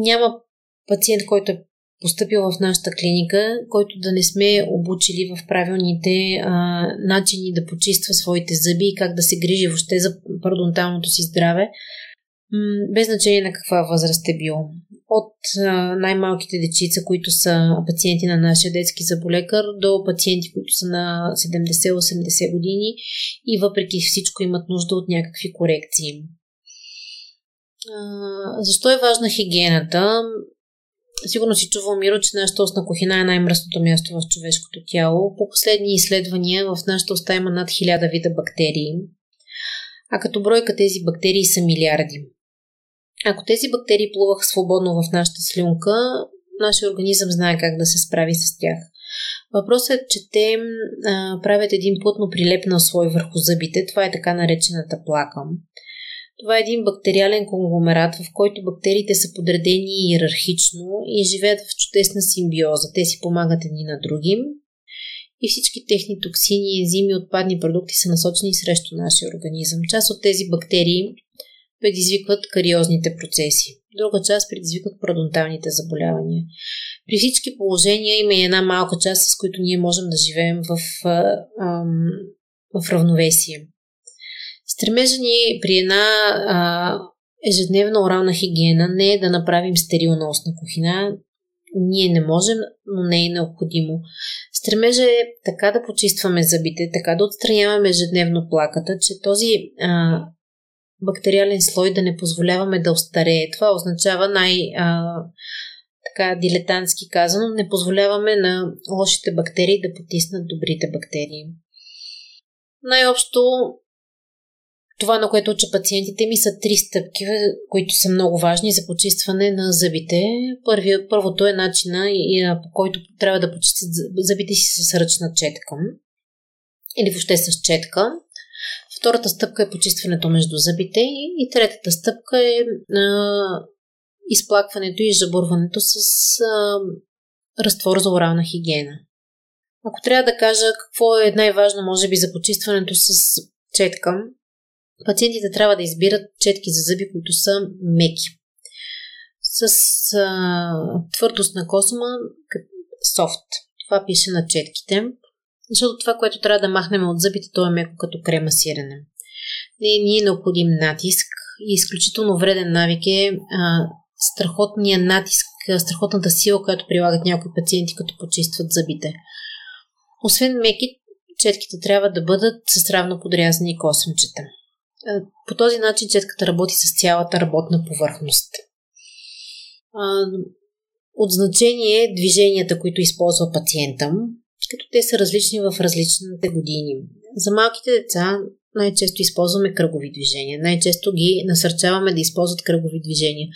няма пациент, който е поступил в нашата клиника, който да не сме обучили в правилните а, начини да почиства своите зъби и как да се грижи въобще за пародонталното си здраве, м- без значение на каква възраст е бил. От а, най-малките дечица, които са пациенти на нашия детски заболекар, до пациенти, които са на 70-80 години и въпреки всичко имат нужда от някакви корекции. Защо е важна хигиената? Сигурно си чувал, Миро, че нашата устна кухина е най-мръсното място в човешкото тяло. По последни изследвания в нашата уста има над хиляда вида бактерии, а като бройка тези бактерии са милиарди. Ако тези бактерии плуваха свободно в нашата слюнка, нашия организъм знае как да се справи с тях. Въпросът е, че те а, правят един плътно прилепнал слой върху зъбите. Това е така наречената плака. Това е един бактериален конгломерат, в който бактериите са подредени иерархично и живеят в чудесна симбиоза. Те си помагат едни на други и всички техни токсини, ензими, отпадни продукти са насочени срещу нашия организъм. Част от тези бактерии предизвикват кариозните процеси. Друга част предизвикват парадонталните заболявания. При всички положения има и една малка част, с които ние можем да живеем в, в равновесие. Стремежа ни при една а, ежедневна орална хигиена не е да направим стерилна устна кухина. Ние не можем, но не е необходимо. Стремежа е така да почистваме зъбите, така да отстраняваме ежедневно плаката, че този а, бактериален слой да не позволяваме да остарее. Това означава най- а, така дилетантски казано, не позволяваме на лошите бактерии да потиснат добрите бактерии. Най-общо това, на което уча пациентите ми, са три стъпки, които са много важни за почистване на зъбите. Първия, първото е начина, по който трябва да почистят зъбите си с ръчна четка или въобще с четка. Втората стъпка е почистването между зъбите и третата стъпка е а, изплакването и жабурването с а, разтвор за орална хигиена. Ако трябва да кажа какво е най-важно, може би, за почистването с четка, пациентите трябва да избират четки за зъби, които са меки. С а, твърдост на косма, софт. Това пише на четките. Защото това, което трябва да махнем от зъбите, то е меко като крема сирене. Не ни е необходим натиск и изключително вреден навик е а, страхотния натиск, страхотната сила, която прилагат някои пациенти, като почистват зъбите. Освен меки, четките трябва да бъдат с равно подрязани косъмчета. По този начин четката работи с цялата работна повърхност. От значение е движенията, които използва пациента, като те са различни в различните години. За малките деца най-често използваме кръгови движения. Най-често ги насърчаваме да използват кръгови движения.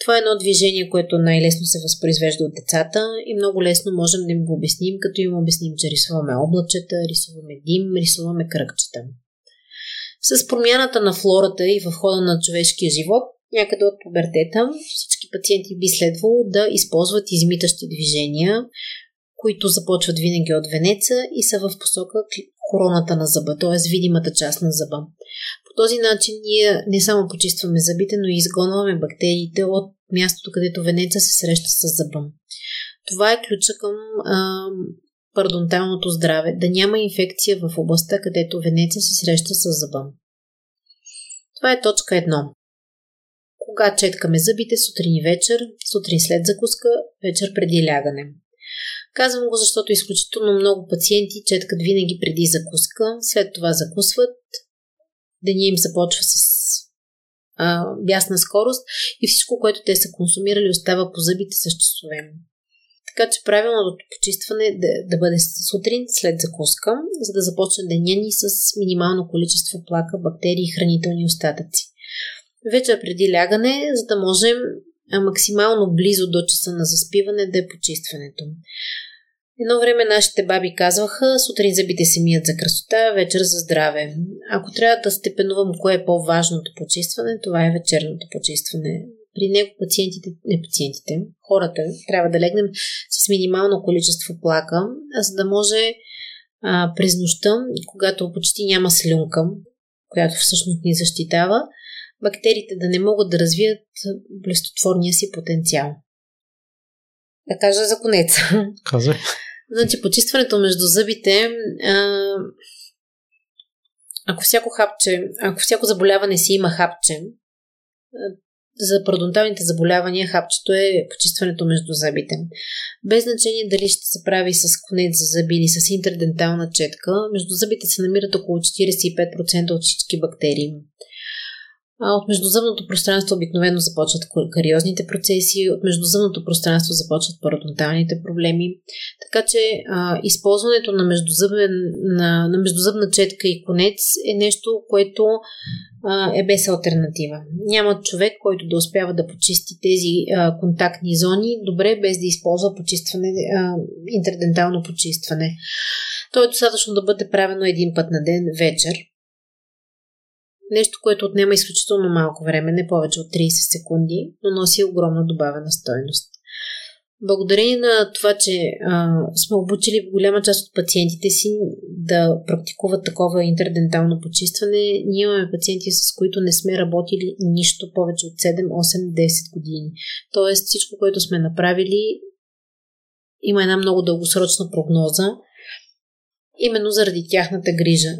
Това е едно движение, което най-лесно се възпроизвежда от децата и много лесно можем да им го обясним, като им обясним, че рисуваме облачета, рисуваме дим, рисуваме кръгчета. С промяната на флората и в хода на човешкия живот, някъде от пубертета, всички пациенти би следвало да използват измитащи движения, които започват винаги от венеца и са в посока короната на зъба, т.е. видимата част на зъба. По този начин ние не само почистваме зъбите, но и изгонваме бактериите от мястото, където венеца се среща с зъба. Това е ключа към а, парадонталното здраве, да няма инфекция в областта, където венеца се среща с зъба. Това е точка 1. Кога четкаме зъбите сутрин и вечер, сутрин след закуска, вечер преди лягане. Казвам го, защото изключително много пациенти четкат винаги преди закуска, след това закусват, деня им започва с а, бясна скорост и всичко, което те са консумирали, остава по зъбите с часове. Така че правилното почистване да, да бъде сутрин след закуска, за да започне деня ни с минимално количество плака, бактерии и хранителни остатъци. Вечер преди лягане, за да можем максимално близо до часа на заспиване да е почистването. Едно време нашите баби казваха, сутрин зъбите се мият за красота, вечер за здраве. Ако трябва да степенувам кое е по-важното почистване, това е вечерното почистване. При него пациентите, не пациентите, хората трябва да легнем с минимално количество плака, за да може а, през нощта, когато почти няма слюнка, която всъщност ни защитава, бактериите да не могат да развият блестотворния си потенциал. Да кажа за конец. Казай. Значи, почистването между зъбите, а, ако всяко хапче, ако всяко заболяване си има хапче, за пародонталните заболявания хапчето е почистването между зъбите. Без значение дали ще се прави с конец за зъби или с интердентална четка, между зъбите се намират около 45% от всички бактерии. От междузъбното пространство обикновено започват кариозните процеси, от междузъбното пространство започват пародонталните проблеми. Така че а, използването на, междузъбен, на, на междузъбна четка и конец е нещо, което е без альтернатива. Няма човек, който да успява да почисти тези а, контактни зони добре, без да използва почистване, а, интердентално почистване. То е достатъчно да бъде правено един път на ден вечер Нещо, което отнема изключително малко време, не повече от 30 секунди, но носи огромна добавена стойност. Благодарение на това, че а, сме обучили голяма част от пациентите си да практикуват такова интердентално почистване, ние имаме пациенти, с които не сме работили нищо повече от 7, 8, 10 години. Тоест всичко, което сме направили, има една много дългосрочна прогноза, именно заради тяхната грижа.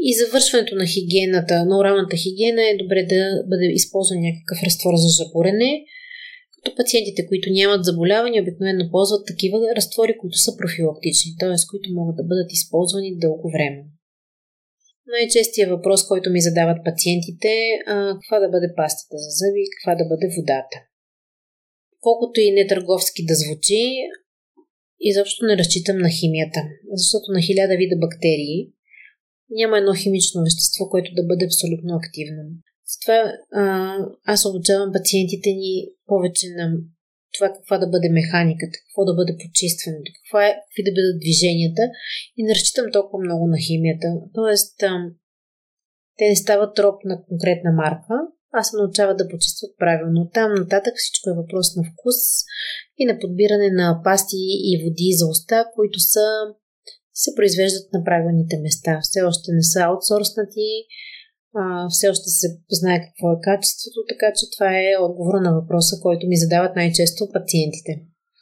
И завършването на хигиената, на оралната хигиена е добре да бъде използван някакъв разтвор за жаборене, като пациентите, които нямат заболявания, обикновено ползват такива разтвори, които са профилактични, т.е. които могат да бъдат използвани дълго време. Най-честият въпрос, който ми задават пациентите е каква да бъде пастата за зъби каква да бъде водата. Колкото и нетърговски да звучи, изобщо не разчитам на химията, защото на хиляда вида бактерии няма едно химично вещество, което да бъде абсолютно активно. Затова аз обучавам пациентите ни повече на това каква да бъде механиката, какво да бъде почистването, каква е, какви да бъдат движенията и не разчитам толкова много на химията. Тоест, а, те не стават роб на конкретна марка, а се научават да почистват правилно. Там нататък всичко е въпрос на вкус и на подбиране на пасти и води за уста, които са се произвеждат на правилните места. Все още не са аутсорснати, а, все още се знае какво е качеството, така че това е отговор на въпроса, който ми задават най-често пациентите.